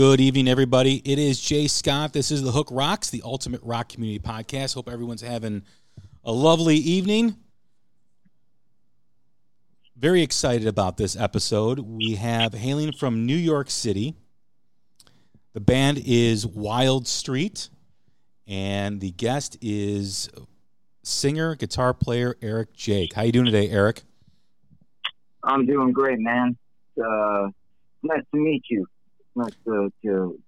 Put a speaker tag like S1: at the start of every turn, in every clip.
S1: Good evening, everybody. It is Jay Scott. This is The Hook Rocks, the ultimate rock community podcast. Hope everyone's having a lovely evening. Very excited about this episode. We have hailing from New York City. The band is Wildstreet, and the guest is singer, guitar player Eric Jayk. How you doing today, Eric?
S2: I'm doing great, man. Uh, nice to meet you nice to, to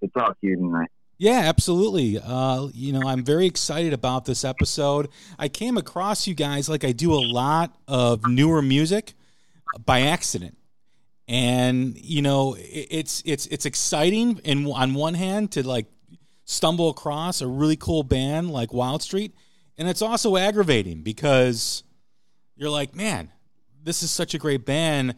S2: to talk to you tonight.
S1: Yeah, absolutely. Uh, you know, I'm very excited about this episode. I came across you guys like I do a lot of newer music by accident. And you know, it's it's it's exciting and on one hand to like stumble across a really cool band like Wildstreet, and it's also aggravating because you're like, man, this is such a great band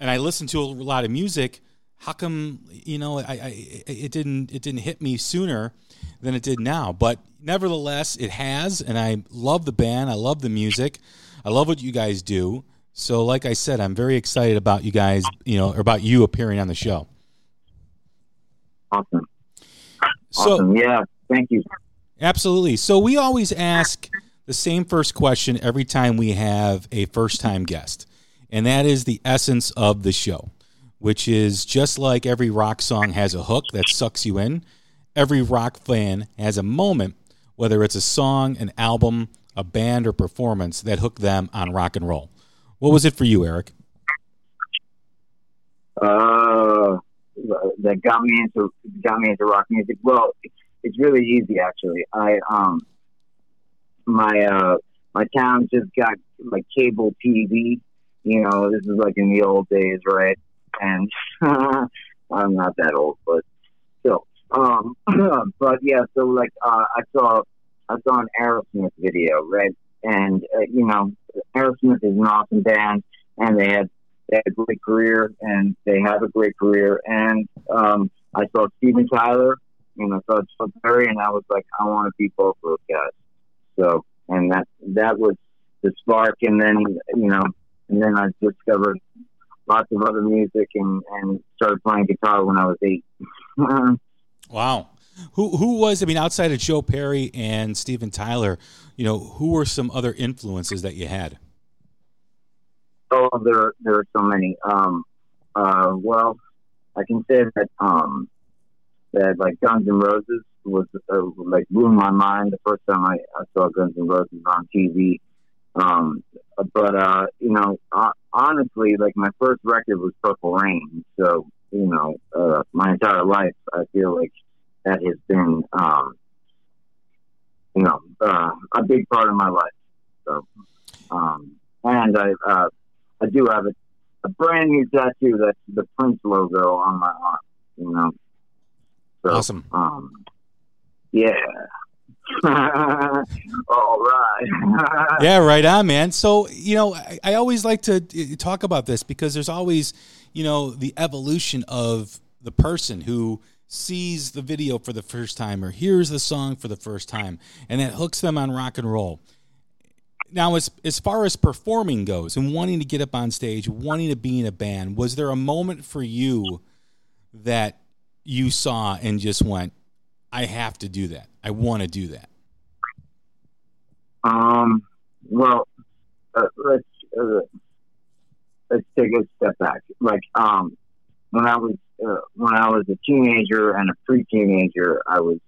S1: and I listen to a lot of music, how come you know I, I it didn't it didn't hit me sooner than it did now. But nevertheless it has and i love the band. I love the music. I love what you guys do. So like i said i'm very excited about you guys you know or about you appearing on the show.
S2: Awesome. So awesome. yeah. Thank you.
S1: Absolutely. So we always ask the same first question every time we have a first time guest and that is the essence of the show which is just like every rock song has a hook that sucks you in, every rock fan has a moment, whether it's a song, an album, a band, or performance that hooked them on rock and roll. What was it for you, Eric?
S2: Uh, that got me into got me into rock music. Well, it's, really easy actually. I um my uh my town just got like cable TV. You know, this is like in the old days, right? And I'm not that old, but still. Um, but yeah, so like uh, I saw I saw an Aerosmith video, right? And uh, you know, Aerosmith is an awesome band, and they had they had a great career, and they have a great career. And um, I saw Steven Tyler, and I saw Chuck Berry, and I was like, I want to be both of those guys. So, and that that was the spark, and then you know, and then I discovered lots of other music and, and started playing guitar when I was eight.
S1: wow. Who who was I mean outside of Joe Perry and Steven Tyler, you know, who were some other influences that you had?
S2: Oh, there there are so many. Um, uh, well, I can say that um, that like Guns N' Roses was uh, like blew my mind the first time I, I saw Guns N' Roses on TV. Um, but uh, you know, uh, honestly, like my first record was Purple Rain, so you know, uh, my entire life, I feel like that has been, um, you know, uh, a big part of my life. So, um, and I, uh, I do have a, a brand new tattoo that's the Prince logo on my arm. You know,
S1: so, awesome.
S2: Um, yeah. All right.
S1: yeah, right on, man. So, you know, I, I, always like to uh, talk about this because there's always, you know, the evolution of the person who sees the video for the first time or hears the song for the first time and that hooks them on rock and roll. Now, as as far as performing goes and wanting to get up on stage, wanting to be in a band, was there a moment for you that you saw and just went, "I have to do that. I want to do that."
S2: Um. Well, uh, let's uh, let's take a step back. Like, um, when I was uh, when I was a teenager and a pre-teenager, I was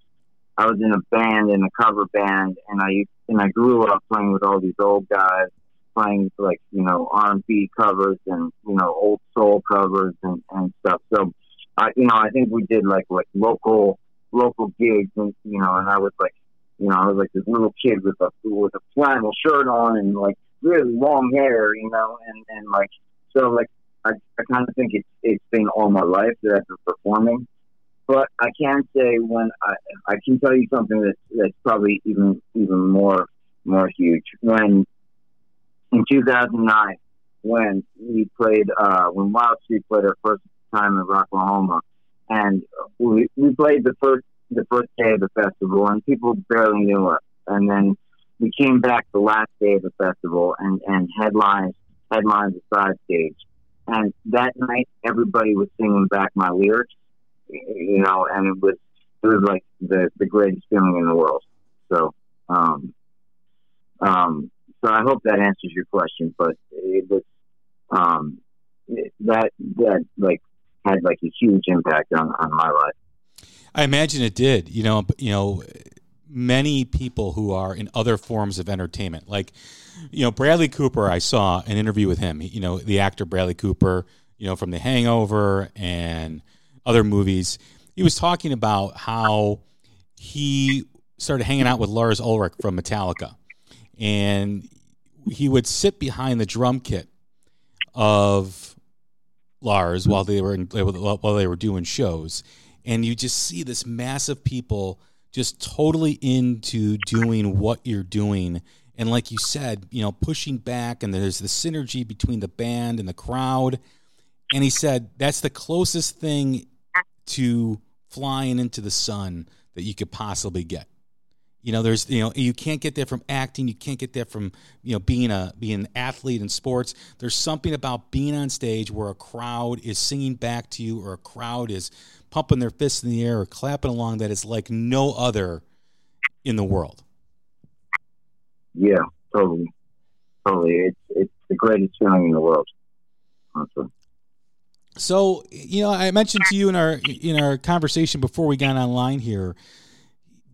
S2: I was in a band in a cover band, and I and I grew up playing with all these old guys, playing like you know R and B covers and you know old soul covers and and stuff. So, I you know I think we did like like local local gigs, and you know, and I was like you know I was like this little kid with a with a flannel shirt on and like really long hair, you know, and and like so like I I kind of think it's it's been all my life that I've been performing. But I can say when I I can tell you something that's that's probably even even more more huge. When in 2009, when we played uh, when Wildstreet played our first time in Rocklahoma, and we we played the first the first day of the festival, and people barely knew us. And then we came back the last day of the festival and and headlines headlines the side stage. And that night, everybody was singing back my lyrics you know, and it was it was like the the greatest feeling in the world. So, um, um, so I hope that answers your question. But it was um, that that like had like a huge impact on on my life.
S1: I imagine it did. You know, you know, many people who are in other forms of entertainment, like you know, Bradley Cooper. I saw an interview with him. You know, the actor Bradley Cooper. You know, from The Hangover and other movies. He was talking about how he started hanging out with Lars Ulrich from Metallica, and he would sit behind the drum kit of Lars while they were in, while they were doing shows, and you just see this mass of people just totally into doing what you're doing. And like you said, you know, pushing back, and there's the synergy between the band and the crowd. And he said that's the closest thing to flying into the sun that you could possibly get. You know, there's you know you can't get that from acting. You can't get that from you know being a being an athlete in sports. There's something about being on stage where a crowd is singing back to you, or a crowd is pumping their fists in the air or clapping along that is like no other in the world.
S2: Yeah, totally, totally. It's it's the greatest feeling in the world. Honestly.
S1: So, you know, I mentioned to you in our in our conversation before we got online here,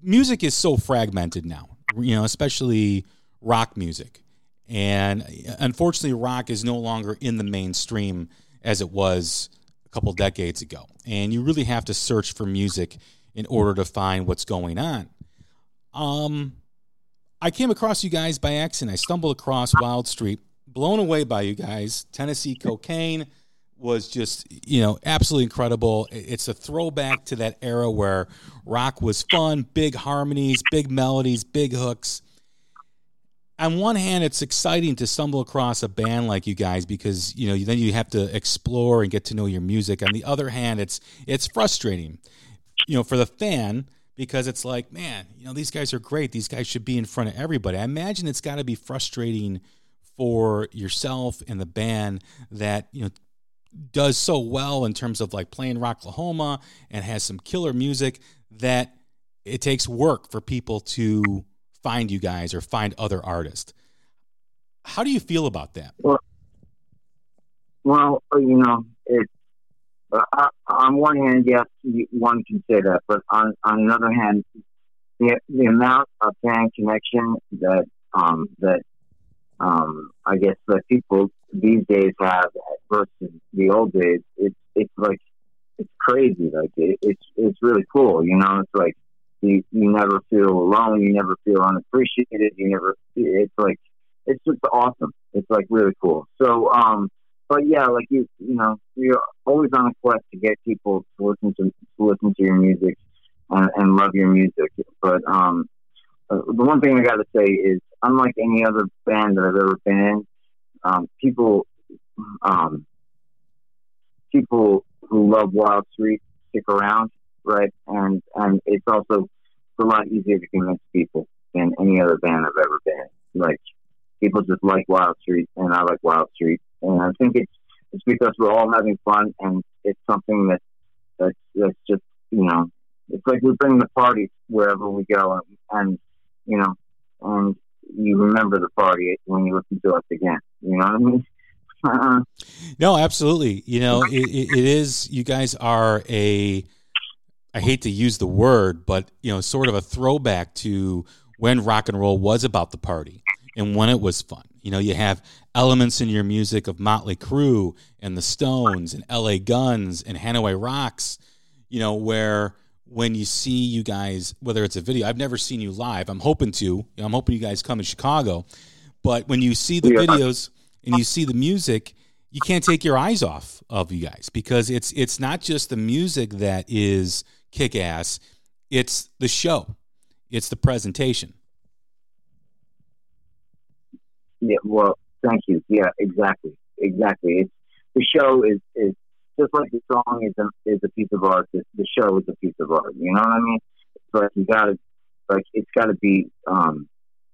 S1: music is so fragmented now. You know, especially rock music. And unfortunately, rock is no longer in the mainstream as it was a couple decades ago. And you really have to search for music in order to find what's going on. Um, I came across you guys by accident. I stumbled across Wildstreet, blown away by you guys. Tennessee Cocaine was just you know absolutely incredible. It's a throwback to that era where rock was fun, big harmonies, big melodies, big hooks. On one hand, it's exciting to stumble across a band like you guys because you know then you have to explore and get to know your music. On the other hand, it's it's frustrating, you know, for the fan because it's like, man, you know, these guys are great. These guys should be in front of everybody. I imagine it's got to be frustrating for yourself and the band that you know does so well in terms of like playing Rocklahoma and has some killer music that it takes work for people to find you guys or find other artists. How do you feel about that?
S2: Well, well you know, it's uh, on one hand, yes, one can say that, but on on another hand, the the amount of fan connection that um, that um, I guess that people these days have versus the old days, it's it's like it's crazy. Like it, it's it's really cool. You know, it's like you you never feel alone. You never feel unappreciated. You never. It's like it's just awesome. It's like really cool. So, um, but yeah, like you you know, you're always on a quest to get people to listen to to listen to your music and, and love your music. But um, uh, the one thing I got to say is, unlike any other band that I've ever been in, um, people, um, people who love Wildstreet stick around, right? And and it's also it's a lot easier to convince people than any other band I've ever been in. Like people just like Wildstreet, and I like Wildstreet, and I think it's it's because we're all having fun, and it's something that that's that's just you know, it's like we bring the party wherever we go, and, and you know, and you remember the party when you listen to us again. You know what I mean? Uh-uh.
S1: no, absolutely. You know, it, it is. You guys are a. I hate to use the word, but you know, sort of a throwback to when rock and roll was about the party and when it was fun. You know, you have elements in your music of Motley Crue and the Stones and LA Guns and Hanoi Rocks, you know, where when you see you guys, whether it's a video, I've never seen you live. I'm hoping to. I'm hoping you guys come to Chicago. But when you see the videos and you see the music, you can't take your eyes off of you guys because it's it's not just the music that is kick ass, it's the show. It's the presentation.
S2: Yeah, well, thank you. Yeah, exactly, exactly. It's the show is is just like the song is a, is a piece of art. The, the show is a piece of art. You know what I mean? It's like you got to like it's got to be um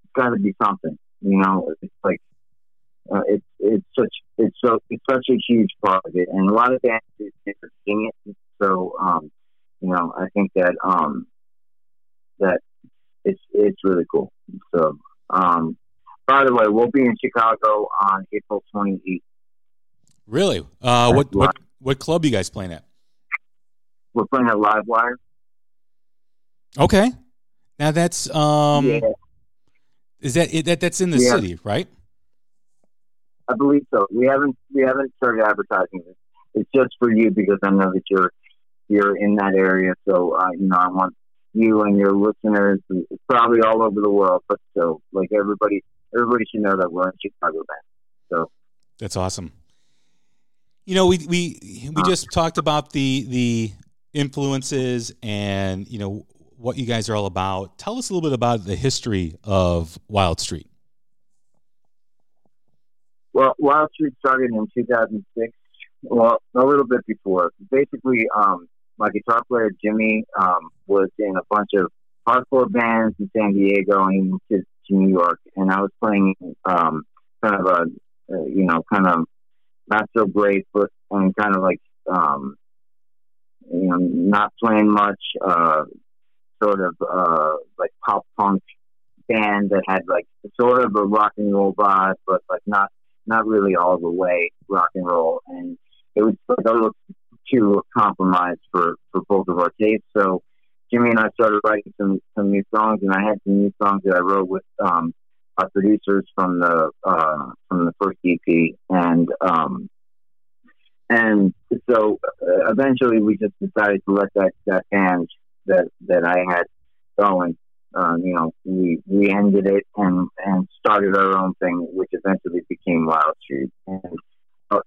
S2: it's got to be something. You know, it's like uh, it's it's such it's so it's such a huge part of it, and a lot of bands never sing it. So um, you know, I think that um that it's it's really cool. So um, by the way, we'll be in Chicago on April 28th.
S1: Really? Uh, what what what club you guys playing at?
S2: We're playing at Livewire.
S1: Okay. Now that's um. Yeah. Is that it that that's in the yeah. city, right?
S2: I believe so. We haven't we haven't started advertising it. It's just for you because I know that you're you're in that area. So uh, you know, I want you and your listeners, it's probably all over the world, but so like everybody everybody should know that we're in Chicago band. So
S1: that's awesome. You know, we we we just talked about the the influences and you know what you guys are all about. Tell us a little bit about the history of Wildstreet.
S2: Well, Wildstreet started in 2006. Well, a little bit before. Basically, um, my guitar player Jimmy um, was in a bunch of hardcore bands in San Diego and to, to New York, and I was playing um, kind of a, uh, you know, kind of not so great, but and kind of like, um, you know, not playing much, uh, sort of uh, like pop punk band that had like sort of a rock and roll vibe, but like not not really all the way rock and roll, and it was like a little too compromised for for both of our tastes. So Jimmy and I started writing some some new songs, and I had some new songs that I wrote with um, our producers from the uh, from the first EP, and um, and so uh, eventually we just decided to let that that band that that I had going. Um, you know, we we ended it and and started our own thing, which eventually became Wildstreet. And uh,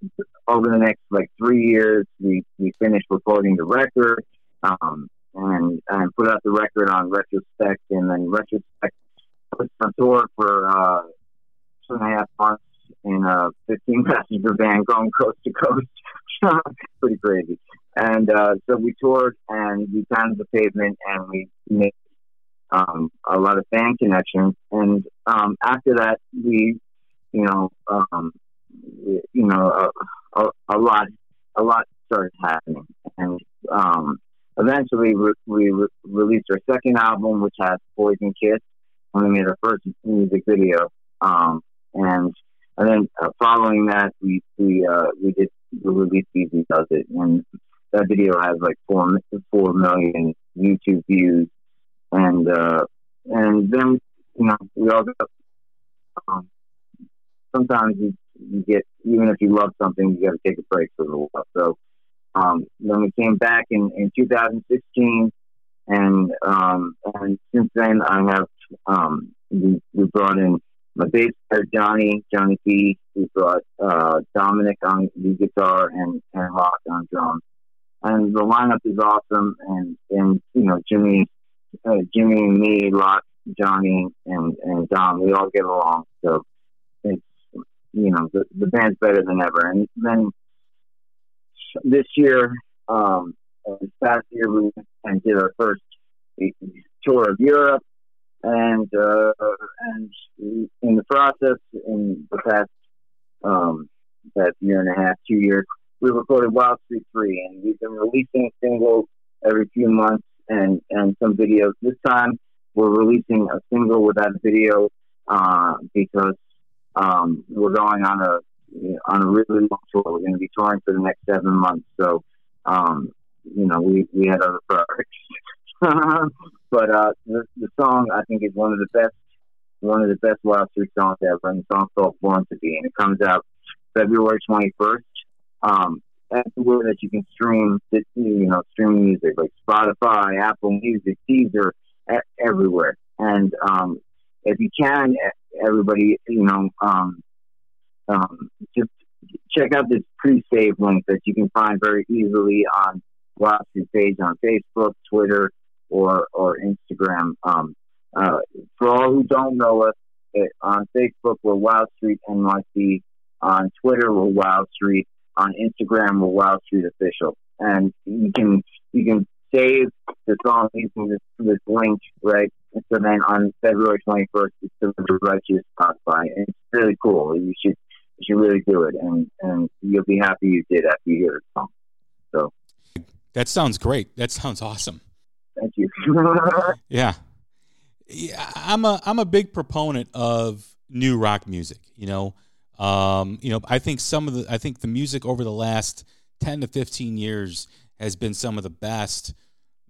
S2: over the next like three years, we we finished recording the record, um, and and put out the record on Retrospect, and then Retrospect was on tour for uh, two and a half months in a 15 passenger van going coast to coast. Pretty crazy. And uh, so we toured and we found the pavement and we made um, a lot of fan connections. And um, after that, we, you know, um, you know, a, a, a, lot, a lot started happening. And um, eventually, we, we re- released our second album, which has Poison Kiss, and we made our first music video. Um, and and then uh, following that, we we uh, we did released Easy Does It, and that video has like four four million YouTube views, and uh, and then you know we all got. Um, sometimes you, you get even if you love something, you got to take a break for a little while. So um, then we came back in in 2016, and um, and since then I have um, we, we brought in my bass player Johnny, Johnny P. We brought uh, Dominic on the guitar and, and Rock on drums. And the lineup is awesome. And, and you know, Jimmy, uh, Jimmy and me, Locke, Johnny and and Dom, we all get along. So it's you know the the band's better than ever. And then this year, um, this past year, we did our first tour of Europe, and uh, and in the process, in the past um, past year and a half, two years, we recorded Wildstreet Three, and we've been releasing singles every few months and and some videos. This time, we're releasing a single without a video uh, because um, we're going on a on a really long tour. We're going to be touring for the next seven months, so um, you know we we had other priorities. but uh, the, the song I think is one of the best one of the best Wildstreet songs ever, and the song's called "Born to Be," and it comes out February twenty first. Um, everywhere that you can stream, you know, stream music like Spotify, Apple Music, Deezer, everywhere. And um, if you can, everybody, you know, um, um, just check out this pre-save link that you can find very easily on Wildstreet page on Facebook, Twitter, or or Instagram. Um, uh, for all who don't know us, it, on Facebook we're Wild Street NYC. On Twitter we're Wildstreet. On Instagram we're Wildstreet Official, and you can you can save the song using this, this link, right? So then on February 21st, it's delivered right to your Spotify. And it's really cool. You should you should really do it, and and you'll be happy you did after you hear the song. So
S1: that sounds great. That sounds awesome. Yeah. yeah, I'm a I'm a big proponent of new rock music. You know, um, you know, I think some of the I think the music over the last ten to fifteen years has been some of the best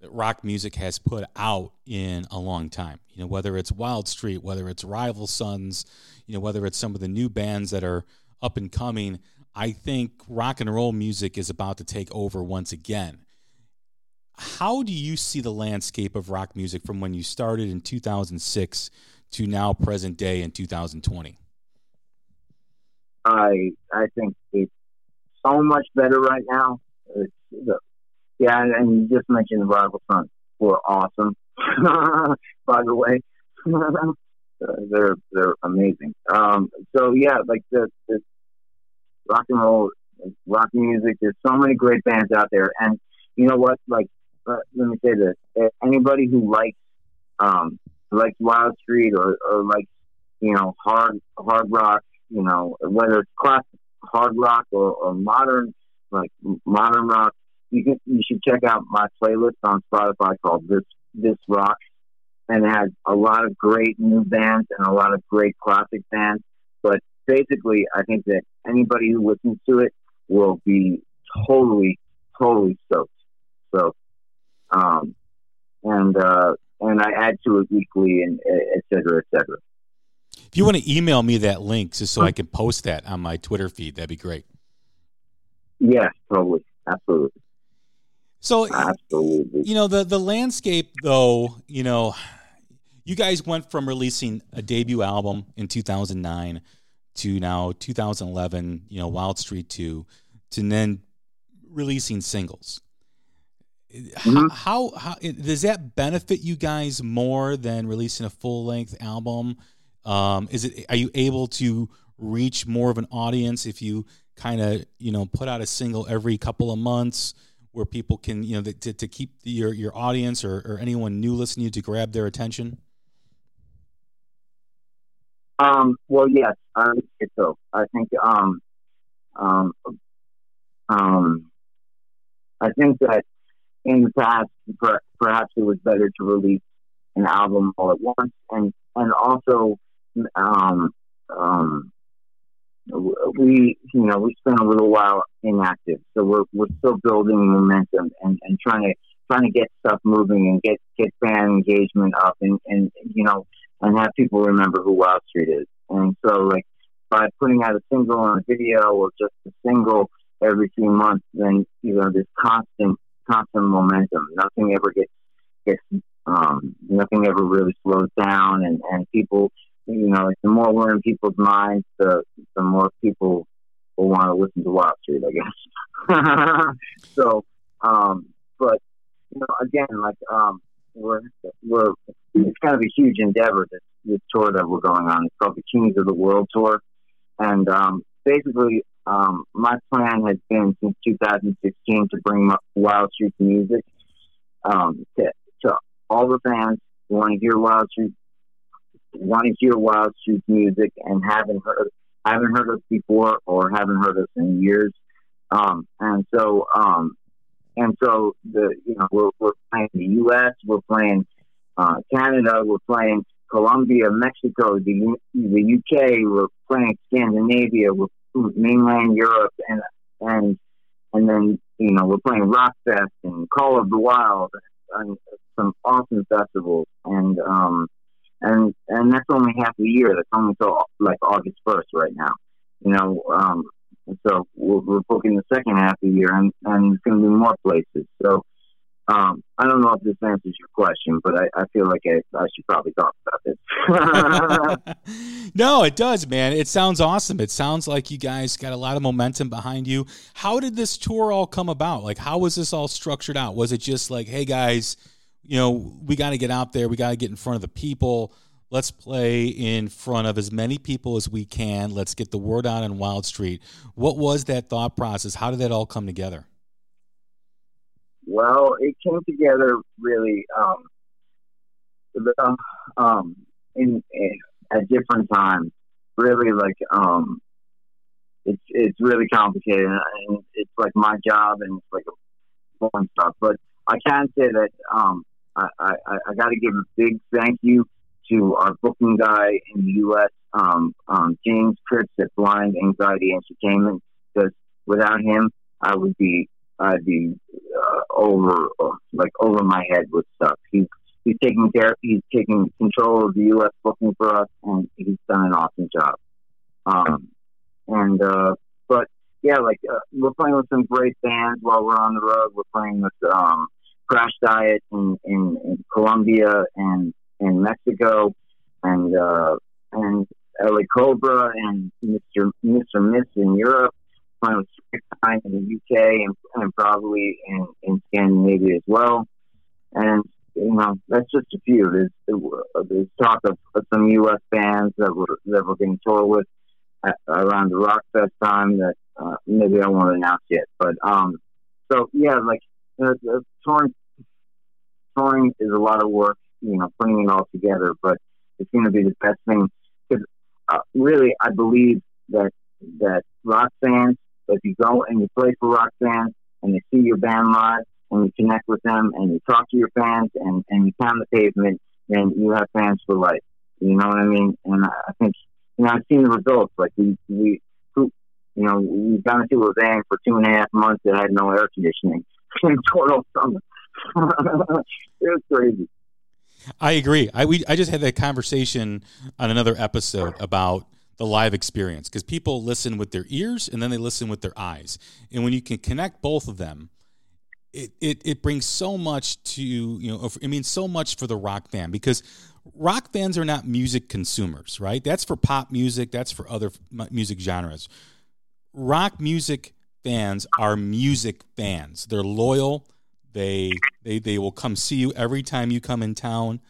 S1: that rock music has put out in a long time. You know, whether it's Wildstreet, whether it's Rival Sons, you know, whether it's some of the new bands that are up and coming, I think rock and roll music is about to take over once again. How do you see the landscape of rock music from when you started in 2006 to now present day in 2020?
S2: I I think it's so much better right now. It's, yeah, and you just mentioned the Rival Sons were awesome. By the way, they're they're amazing. Um, so yeah, like the, the rock and roll, rock music. There's so many great bands out there, and you know what? Like, uh, let me say this: anybody who likes um, likes Wildstreet or, or likes you know hard hard rock, you know whether it's classic hard rock or, or modern like modern rock you can you should check out my playlist on Spotify called This This Rock, and it has a lot of great new bands and a lot of great classic bands. But basically, I think that anybody who listens to it will be totally, totally stoked. So, um, and uh, and I add to it weekly, and et cetera, et cetera.
S1: If you want to email me that link just so I can post that on my Twitter feed, that'd be great.
S2: Yes, totally, absolutely.
S1: So
S2: absolutely,
S1: you know the the landscape though. You know, you guys went from releasing a debut album in 2009 to now 2011. You know, Wildstreet Two, to then releasing singles. Mm-hmm. How, how, how does that benefit you guys more than releasing a full length album? Um, is it are you able to reach more of an audience if you kind of you know put out a single every couple of months? where people can you know to, to keep your your audience or, or anyone new listening to grab their attention?
S2: Um, well, yes, I would say so. I think um, um, um, I think that in the past, per, perhaps it was better to release an album all at once, and and also um, um, we, you know, we spent a little while inactive, so we're we're still building momentum and, and trying to trying to get stuff moving and get get fan engagement up and and you know and have people remember who Wildstreet is. And so, like by putting out a single and a video or just a single every few months, then you know this constant constant momentum. Nothing ever gets gets um, nothing ever really slows down, and and people you know, the more we're in people's minds, the the more people will want to listen to Wildstreet, I guess. so, um, but you know, again, like um, we're we're it's kind of a huge endeavor. This this tour that we're going on. It's called the Kings of the World Tour, and um, basically, um, my plan has been since 2016 to bring Wildstreet music um, to to all the fans who want to hear Wildstreet, want to hear Wildstreet music, and haven't heard haven't heard us before or haven't heard us in years. Um, and so, um, and so the you know we're we're playing the U.S., we're playing uh, Canada, we're playing Colombia, Mexico, the the U.K., we're playing Scandinavia, we're mainland Europe, and and and then you know we're playing Rockfest and Call of the Wild and some awesome festivals, and um, and and that's only half the year. That's only till like August first right now. You know, um, so we're, we're, booking the second half of the year, and and it's going to be more places. So um, I don't know if this answers your question, but I, I feel like I, I, should probably talk about
S1: this. no, it does, man. It sounds awesome. It sounds like you guys got a lot of momentum behind you. How did this tour all come about? Like, how was this all structured out? Was it just like, hey, guys, you know, we got to get out there, we got to get in front of the people. Let's play in front of as many people as we can. Let's get the word out on Wildstreet. What was that thought process? How did that all come together?
S2: Well, it came together really um, the, um, in, in, at different times. Really, like um, it's it's really complicated, and it's like my job, and it's like fun stuff. But I can say that um, I, I, I got to give a big thank you to our booking guy in the U.S., um, um, James Kurtz at Blind Anxiety Entertainment, because without him, I would be I'd be uh, over like over my head with stuff. He's he's taking care. He's taking control of the U.S. booking for us, and he's done an awesome job. Um, and uh, but yeah, like uh, we're playing with some great bands while we're on the road. We're playing with um, Crash Diet in, in, in Colombia and in Mexico, and uh, and LA Cobra and Mr. Mr. Miss in Europe Time in the UK and, and probably in, in Scandinavia as well. And you know, that's just a few. There's there's talk of, of some U.S. bands that we're that we're going to tour with at, around the Rockfest time that uh, maybe I won't announce yet. But um, so yeah, like uh, touring touring is a lot of work. You know, putting it all together, but it's going to be the best thing because uh, really, I believe that that rock fans if you go and you play for rock fans and you see your band live and you connect with them and you talk to your fans and, and you pound the pavement, then you have fans for life. You know what I mean? And I think, you know, I've seen the results. Like we, we, you know, we've gone into a van for two and a half months that had no air conditioning in total summer. it was crazy.
S1: I agree. I we I just had that conversation on another episode about the live experience because people listen with their ears and then they listen with their eyes. And when you can connect both of them, it, it, it brings so much to, you know, it means so much for the rock fan because rock fans are not music consumers, right? That's for pop music, that's for other music genres. Rock music fans are music fans. They're loyal. They, they, they will come see you every time you come in town.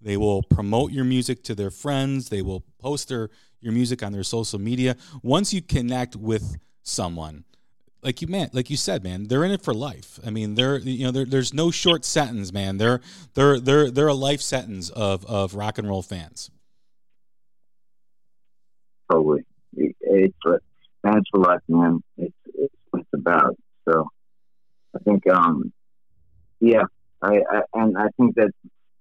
S1: They will promote your music to their friends. They will post their your music on their social media. Once you connect with someone, like you man, like you said, man, they're in it for life. I mean, they're you know, there's no short sentence, man. They're they're they're they're a life sentence of of rock and roll fans.
S2: Totally, it's for life, man. It's it's what it's about. So, I think, um, yeah, I, I and I think that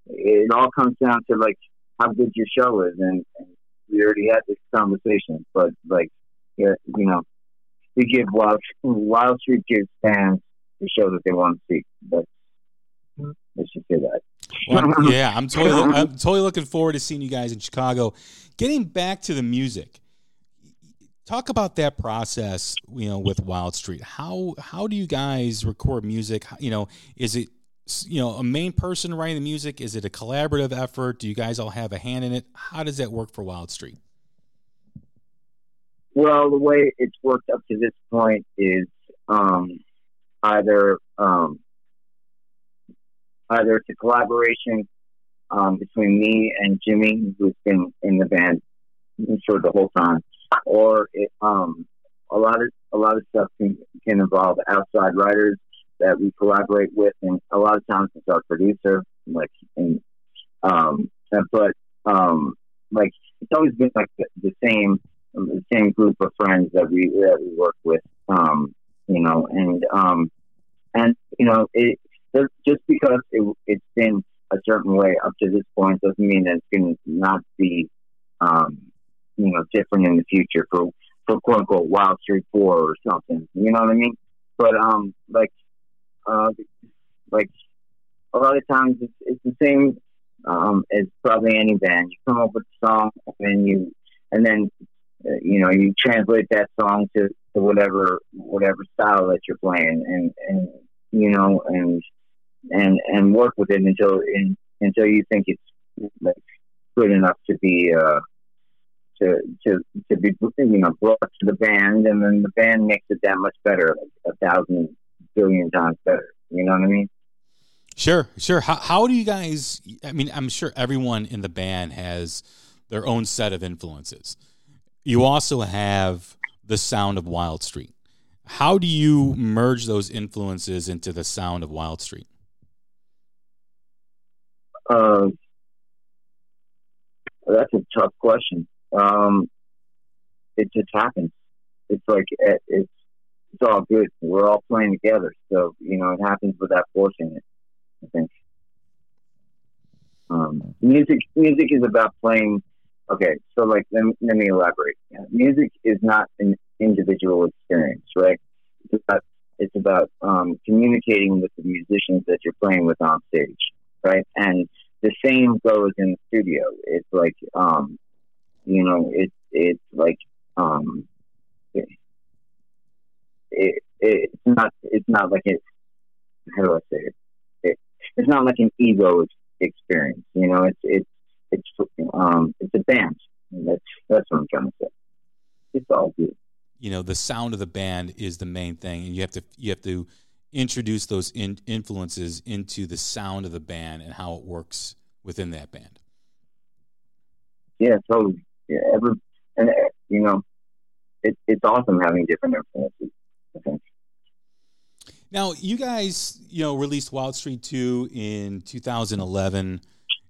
S2: it all comes down to like how good your show is, and, and we already had this conversation, but like, yeah, you know, we give Wild Wildstreet gives fans the show that they want to see. But let's just say that.
S1: Well, yeah, I'm totally, I'm totally looking forward to seeing you guys in Chicago. Getting back to the music, talk about that process. You know, with Wildstreet, how how do you guys record music? You know, is it you know a main person writing the music? Is it a collaborative effort? Do you guys all have a hand in it? How does that work for Wildstreet?
S2: Well, the way it's worked up to this point is um, either um, either it's a collaboration um, between me and Jimmy, who's been in the band for the whole time, or it, um, a lot of a lot of stuff can, can involve outside writers that we collaborate with, and a lot of times it's our producer, like, and um, but um, like it's always been like the, the same the same group of friends that we that we work with, um, you know, and um, and you know, it just because it, it's been a certain way up to this point doesn't mean that it's going to not be, um, you know, different in the future for for quote unquote Wildstreet Four or something. You know what I mean? But um, like, uh, like a lot of times it's, it's the same um, as probably any band. You come up with a song and you and then uh, you know you translate that song to, to whatever whatever style that you're playing and and you know and and and work with it until in, until you think it's like good enough to be uh to to to be you know brought to the band and then the band makes it that much better like a thousand billion times better you know what i mean
S1: Sure, sure. How, how do you guys? I mean, I'm sure everyone in the band has their own set of influences. You also have the sound of Wildstreet. How do you merge those influences into the sound of Wildstreet?
S2: Uh, that's a tough question. Um, it just happens. It's like it's it's all good. We're all playing together, so you know it happens without forcing it. I think. Um, music music is about playing. Okay, so like let me, let me elaborate. Music is not an individual experience, right? It's about it's about um, communicating with the musicians that you're playing with on stage, right? And the same goes in the studio. It's like um, you know, it's it's like um, it, it's not it's not like it. How do I say it? it's not like an ego experience. You know, it's it's it's um it's a band. That's that's what I'm trying to say. It's all good.
S1: You know, the sound of the band is the main thing, and you have to you have to introduce those in, influences into the sound of the band and how it works within that band.
S2: Yeah, totally. Yeah, every and you know, it, it's awesome having different influences.
S1: Now, you guys, you know, released Wildstreet 2 in 2011.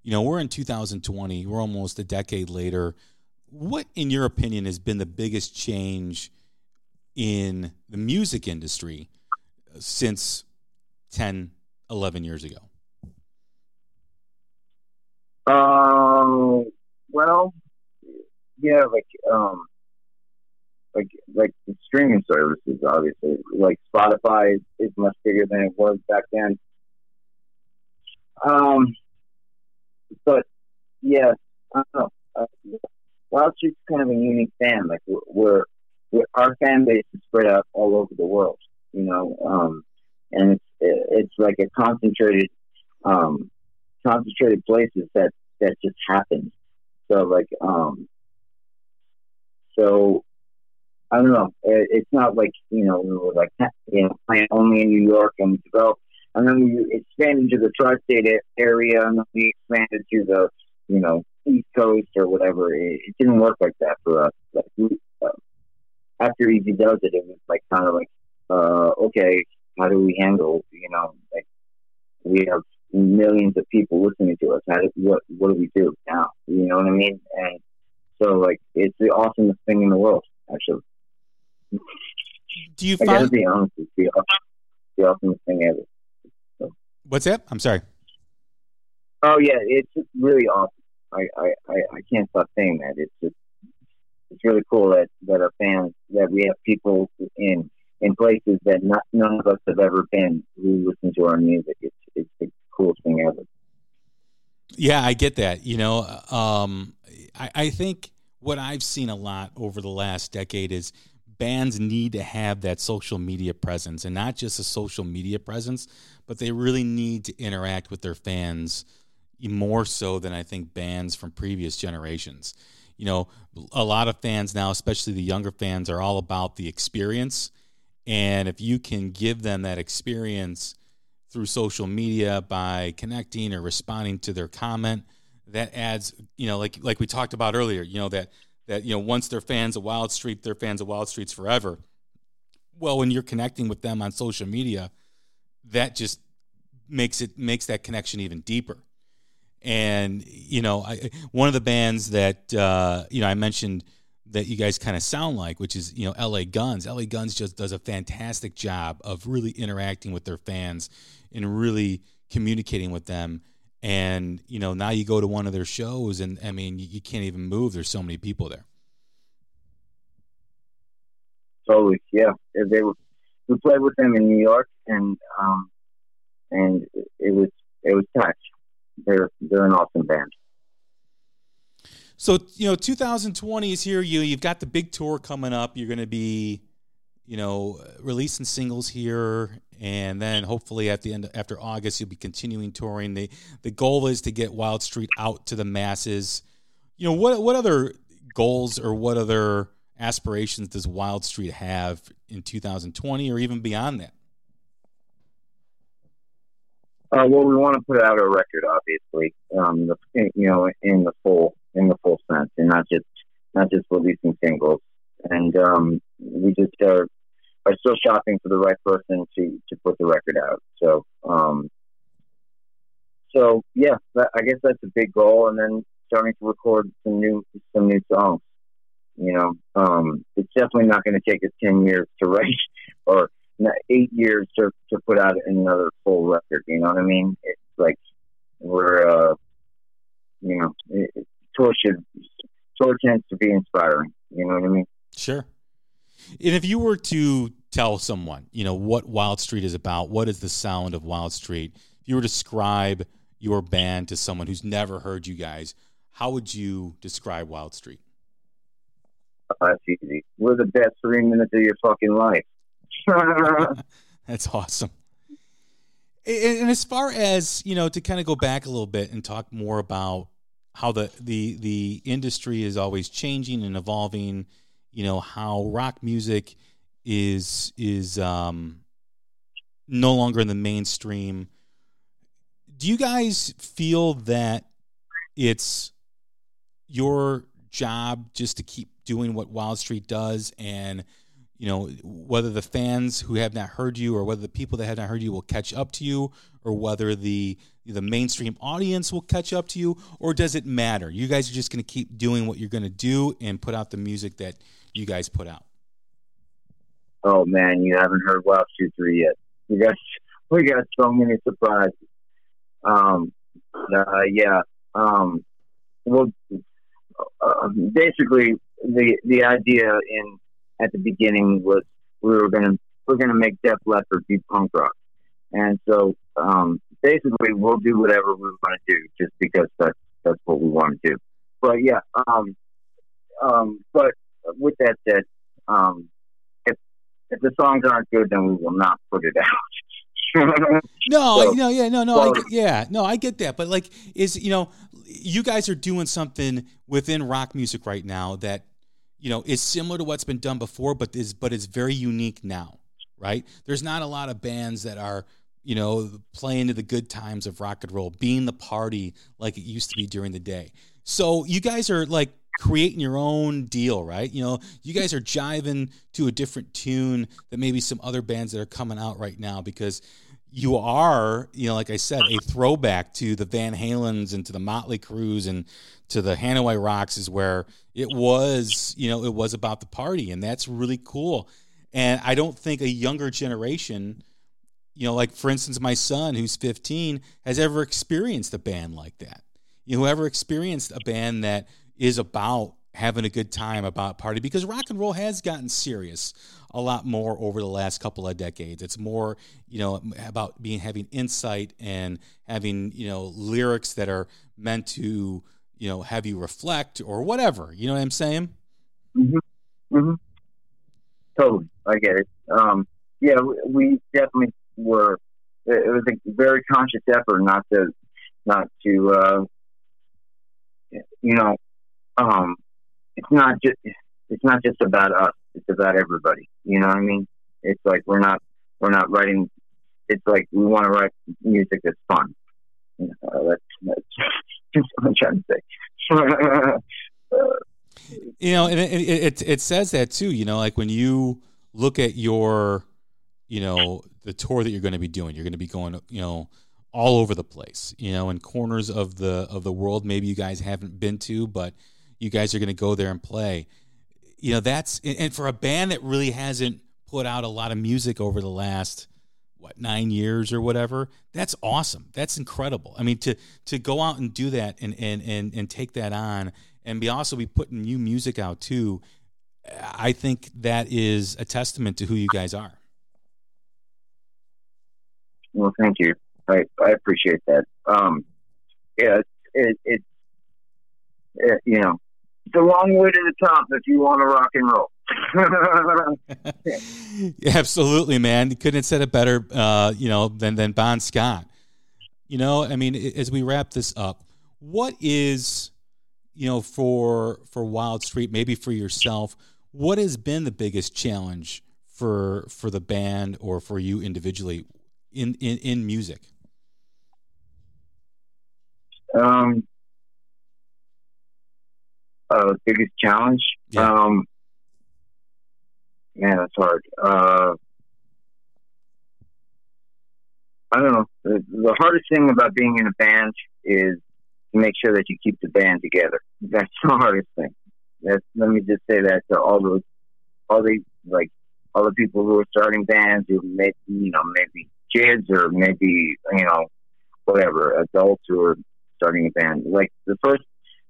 S1: You know, we're in 2020. We're almost a decade later. What, in your opinion, has been the biggest change in the music industry since 10, 11 years ago?
S2: Um, well, yeah, like, um, like like the streaming services, obviously. Like Spotify is, much bigger than it was back then. Um, but yeah. Uh, Wildstreet's kind of a unique band. Like we're, we're, our fan base is spread out all over the world. You know, um, and it's it's like a concentrated um, concentrated places that that just happens. So like um, so I don't know. It's not like you know we were like you know playing only in New York and we developed, and then we expanded to the tri-state area, and then we expanded to the you know East Coast or whatever. It, it didn't work like that for us. Like we, uh, after Easy Does It, it was like kind of like uh, okay, how do we handle you know like we have millions of people listening to us. How do, what what do we do now? You know what I mean? And so like it's the awesomest thing in the world, actually.
S1: Do you
S2: I
S1: find?
S2: be honest, it's the, the awesomest thing ever. So.
S1: What's that? I'm sorry.
S2: Oh yeah, it's just really awesome. I, I, I, I can't stop saying that. It's just it's really cool that, that our fans that we have people in in places that not none of us have ever been who listen to our music. It's it's the coolest thing ever.
S1: Yeah, I get that. You know, um, I, I think what I've seen a lot over the last decade is bands need to have that social media presence and not just a social media presence, but they really need to interact with their fans more so than I think bands from previous generations. You know, a lot of fans now, especially the younger fans, are all about the experience. And if you can give them that experience through social media by connecting or responding to their comment. That adds, you know, like like we talked about earlier, you know that that you know once they're fans of Wildstreet, they're fans of Wildstreets forever. Well, when you're connecting with them on social media, that just makes it makes that connection even deeper. And you know, I, one of the bands that uh, you know I mentioned that you guys kind of sound like, which is you know L.A. Guns. L.A. Guns just does a fantastic job of really interacting with their fans and really communicating with them. And you know now you go to one of their shows, and I mean you, you can't even move. There's so many people there.
S2: Totally, yeah. They were, we played with them in New York, and um, and it was it was touch. They're they're an awesome band.
S1: So you know, 2020 is here. You you've got the big tour coming up. You're going to be, you know, releasing singles here, and then hopefully at the end after August you'll be continuing touring. the The goal is to get Wildstreet out to the masses. You know what what other goals or what other aspirations does Wildstreet have in 2020 or even beyond that?
S2: Uh, well, we want to put out a record, obviously, um, the, you know, in the full in the full sense, and not just not just releasing singles. And um, we just are are still shopping for the right person to to put the record out. So, um, so yeah, that, I guess that's a big goal. And then starting to record some new some new songs. You know, um, it's definitely not going to take us ten years to write or eight years to to put out another full record. You know what I mean? It's like we're, uh, you know, it, tour should tour tends to be inspiring. You know what I mean?
S1: Sure. And if you were to tell someone, you know, what Wildstreet is about, what is the sound of Wildstreet? If you were to describe your band to someone who's never heard you guys, how would you describe Wildstreet?
S2: Uh, that's easy. We're the best three minutes of your fucking life.
S1: That's awesome. And as far as you know, to kind of go back a little bit and talk more about how the the the industry is always changing and evolving. You know how rock music is is um, no longer in the mainstream. Do you guys feel that it's your job just to keep doing what Wildstreet does and you know whether the fans who have not heard you or whether the people that have not heard you will catch up to you or whether the the mainstream audience will catch up to you or does it matter you guys are just going to keep doing what you're going to do and put out the music that you guys put out?
S2: Oh man you haven't heard Wildstreet 3 yet. We got we got so many surprises. Um uh, yeah um well uh, basically the the idea in at the beginning was we were gonna we're gonna make Def Leppard be punk rock, and so um, basically we'll do whatever we want to do just because that's that's what we want to do. But yeah, um, um, but with that said, um, if if the songs aren't good, then we will not put it out.
S1: no, so, no, yeah, no, no, well, I yeah, no, I get that, but like, is you know, you guys are doing something within rock music right now that you know, is similar to what's been done before, but is but it's very unique now, right? There's not a lot of bands that are, you know, playing to the good times of rock and roll, being the party like it used to be during the day. So you guys are like creating your own deal, right? You know, you guys are jiving to a different tune that maybe some other bands that are coming out right now because you are, you know, like I said, a throwback to the Van Halens and to the Motley Crues and to the Hanoi Rocks is where it was, you know, it was about the party, and that's really cool. And I don't think a younger generation, you know, like for instance, my son who's 15 has ever experienced a band like that. You know, ever experienced a band that is about having a good time about party because rock and roll has gotten serious a lot more over the last couple of decades. It's more, you know, about being having insight and having, you know, lyrics that are meant to, you know, have you reflect or whatever. You know what I'm saying?
S2: Mhm. Mhm. Totally, I get it. Um, yeah, we definitely were. It was a very conscious effort not to, not to, uh, you know, um, it's not just it's not just about us. It's about everybody. You know what I mean? It's like we're not we're not writing. it's like we want to write music that's fun. You know, that's, that's what I'm trying to
S1: say. you know, and it, it it says that too. You know, like when you look at your, you know, the tour that you're going to be doing, you're going to be going, you know, all over the place. You know, in corners of the of the world maybe you guys haven't been to, but you guys are going to go there and play. You know, that's and for a band that really hasn't put out a lot of music over the last what nine years or whatever that's awesome. That's incredible. I mean to to go out and do that and and and, and take that on and be also be putting new music out too i think that is a testament to who you guys are.
S2: Well thank you. I i appreciate that. Um yeah it, it, it you know it's a long way to the top if you want to rock and roll
S1: Absolutely, man. You couldn't have said it better, uh, you know, than than Bon Scott. You know, I mean, as we wrap this up, what is, you know, for for Wildstreet, maybe for yourself, what has been the biggest challenge for for the band or for you individually in in, in music?
S2: Um, uh, biggest challenge. Yeah. Um, man, that's hard. Uh, I don't know. The, the, hardest thing about being in a band is to make sure that you keep the band together. That's the hardest thing. That's, let me just say that to all those, all the like, all the people who are starting bands who may, you know, maybe kids or maybe you know, whatever, adults who are starting a band. Like the first,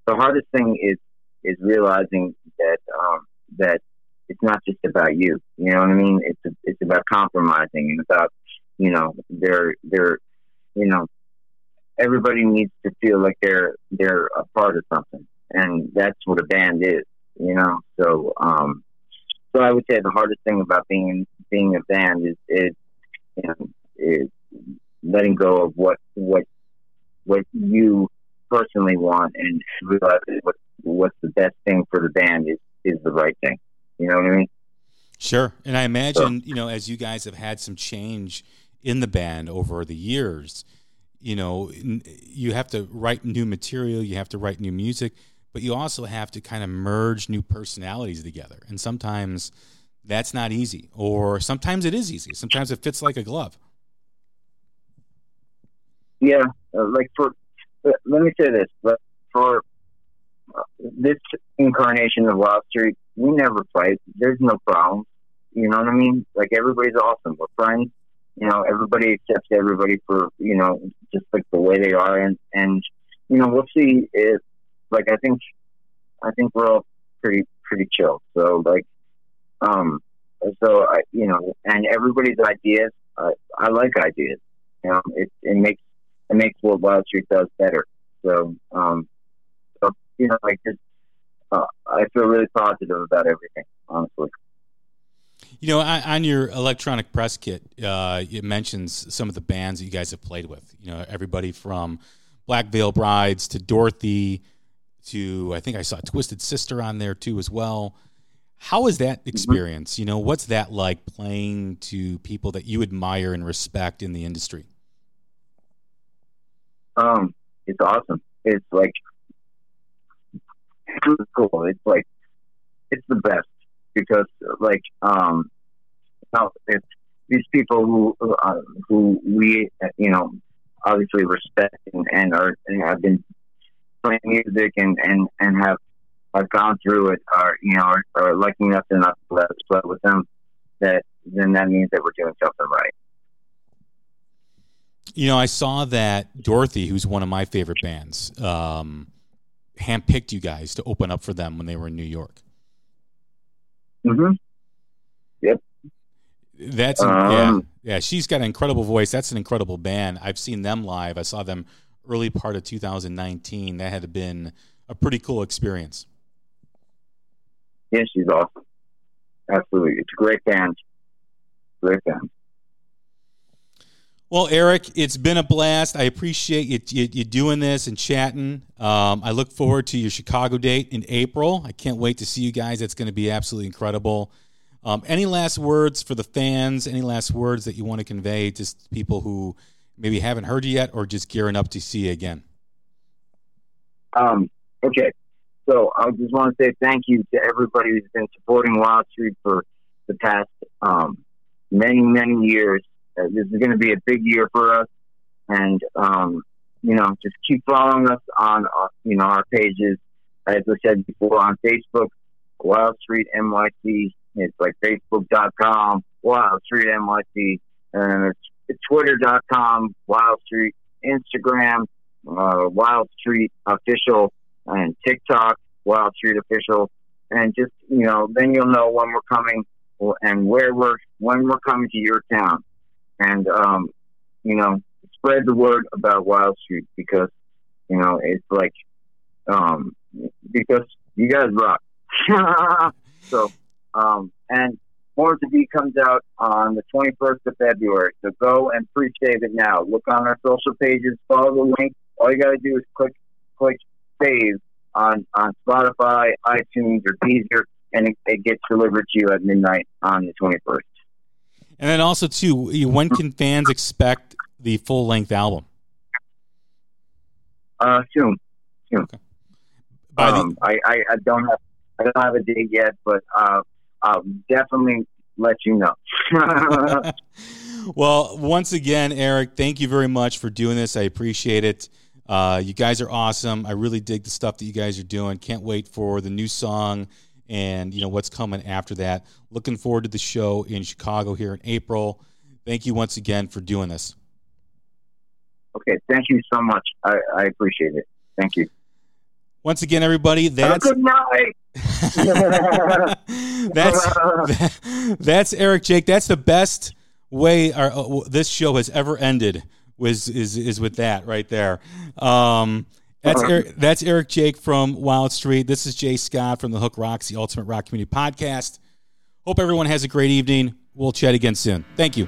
S2: the hardest thing is is realizing that um, that it's not just about you. You know what I mean? It's a, it's about compromising and about you know they're they're you know everybody needs to feel like they're they're a part of something, and that's what a band is. You know, so um, so I would say the hardest thing about being being a band is is you know is letting go of what what what you personally want and realize what what's the best thing for the band is is the right thing. You know what I mean?
S1: Sure. And I imagine, so, you know, as you guys have had some change in the band over the years, you know, you have to write new material, you have to write new music, but you also have to kind of merge new personalities together. And sometimes that's not easy, or sometimes it is easy. Sometimes it fits like a glove.
S2: Yeah, uh, like for uh, let me say this, but for this incarnation of Wildstreet, we never fight. There's no problem. You know what I mean? Like everybody's awesome. We're friends. You know, everybody accepts everybody for you know just like the way they are, and and you know we'll see if like I think I think we're all pretty pretty chill. So like um so I you know and everybody's ideas. I, I like ideas. You know, it it makes it makes what Wildstreet does better. So um you know like just uh, I feel really positive about everything, honestly.
S1: You know, on your electronic press kit, uh, it mentions some of the bands that you guys have played with. You know, everybody from Black Veil Brides to Dorothy to I think I saw Twisted Sister on there too as well. How is that mm-hmm. experience? Mm-hmm. You know, what's that like playing to people that you admire and respect in the industry?
S2: Um, it's awesome. It's like cool. It's like it's the best because like um, it's these people who uh, who we you know obviously respect and, and are and have been playing music and and and have have gone through it are you know are, are lucky enough to not let us play with them that then that means that we're doing something right.
S1: You know, I saw that Dorothy, who's one of my favorite bands, um, handpicked you guys to open up for them when they were in New York.
S2: Mm-hmm. Yep.
S1: That's um, yeah, yeah. She's got an incredible voice. That's an incredible band. I've seen them live. I saw them early part of 2019. That had been a pretty cool experience.
S2: Yeah, she's awesome. Absolutely, it's a great band. Great band.
S1: Well, Eric, it's been a blast. I appreciate you, you, you doing this and chatting. Um, I look forward to your Chicago date in April. I can't wait to see you guys. It's going to be absolutely incredible. Um, any last words for the fans? Any last words that you want to convey to people who maybe haven't heard you yet, or just gearing up to see you again?
S2: Um, okay, so I just want to say thank you to everybody who's been supporting Wildstreet for the past um, many, many years. This is going to be a big year for us, and um, you know, just keep following us on uh, you know our pages. As I said before, on Facebook, Wildstreet NYC. It's like Facebook.com Wildstreet NYC, and it's Twitter.com Wildstreet, Instagram uh, Wild Street Official, and TikTok Wildstreet Official, and just you know, then you'll know when we're coming and where we're when we're coming to your town, and um, you know, spread the word about Wildstreet because you know it's like um, because you guys rock. so um, and more to be comes out on the 21st of February. So go and pre-save it now. Look on our social pages, follow the link. All you got to do is click click save on on Spotify, iTunes, or Deezer, and it, it gets delivered to you at midnight on the 21st.
S1: And then also too, when can fans expect the full length album?
S2: Uh, soon, soon. Okay. Um, the- I, I, I don't have I don't have a date yet, but uh, I'll definitely let you know.
S1: well, once again, Eric, thank you very much for doing this. I appreciate it. Uh, you guys are awesome. I really dig the stuff that you guys are doing. Can't wait for the new song and you know what's coming after that. Looking forward to the show in Chicago here in April. Thank you once again for doing this.
S2: Okay, thank you so much. I, I appreciate it. Thank you.
S1: Once again, everybody, that's
S2: good night.
S1: that's that's Eric Jayk. That's the best way our uh, this show has ever ended. Was is is with that right there. Um, that's uh-huh. Eric, that's Eric Jayk from Wildstreet. This is Jay Scott from the Hook Rocks, the Ultimate Rock Community Podcast. Hope everyone has a great evening. We'll chat again soon. Thank you.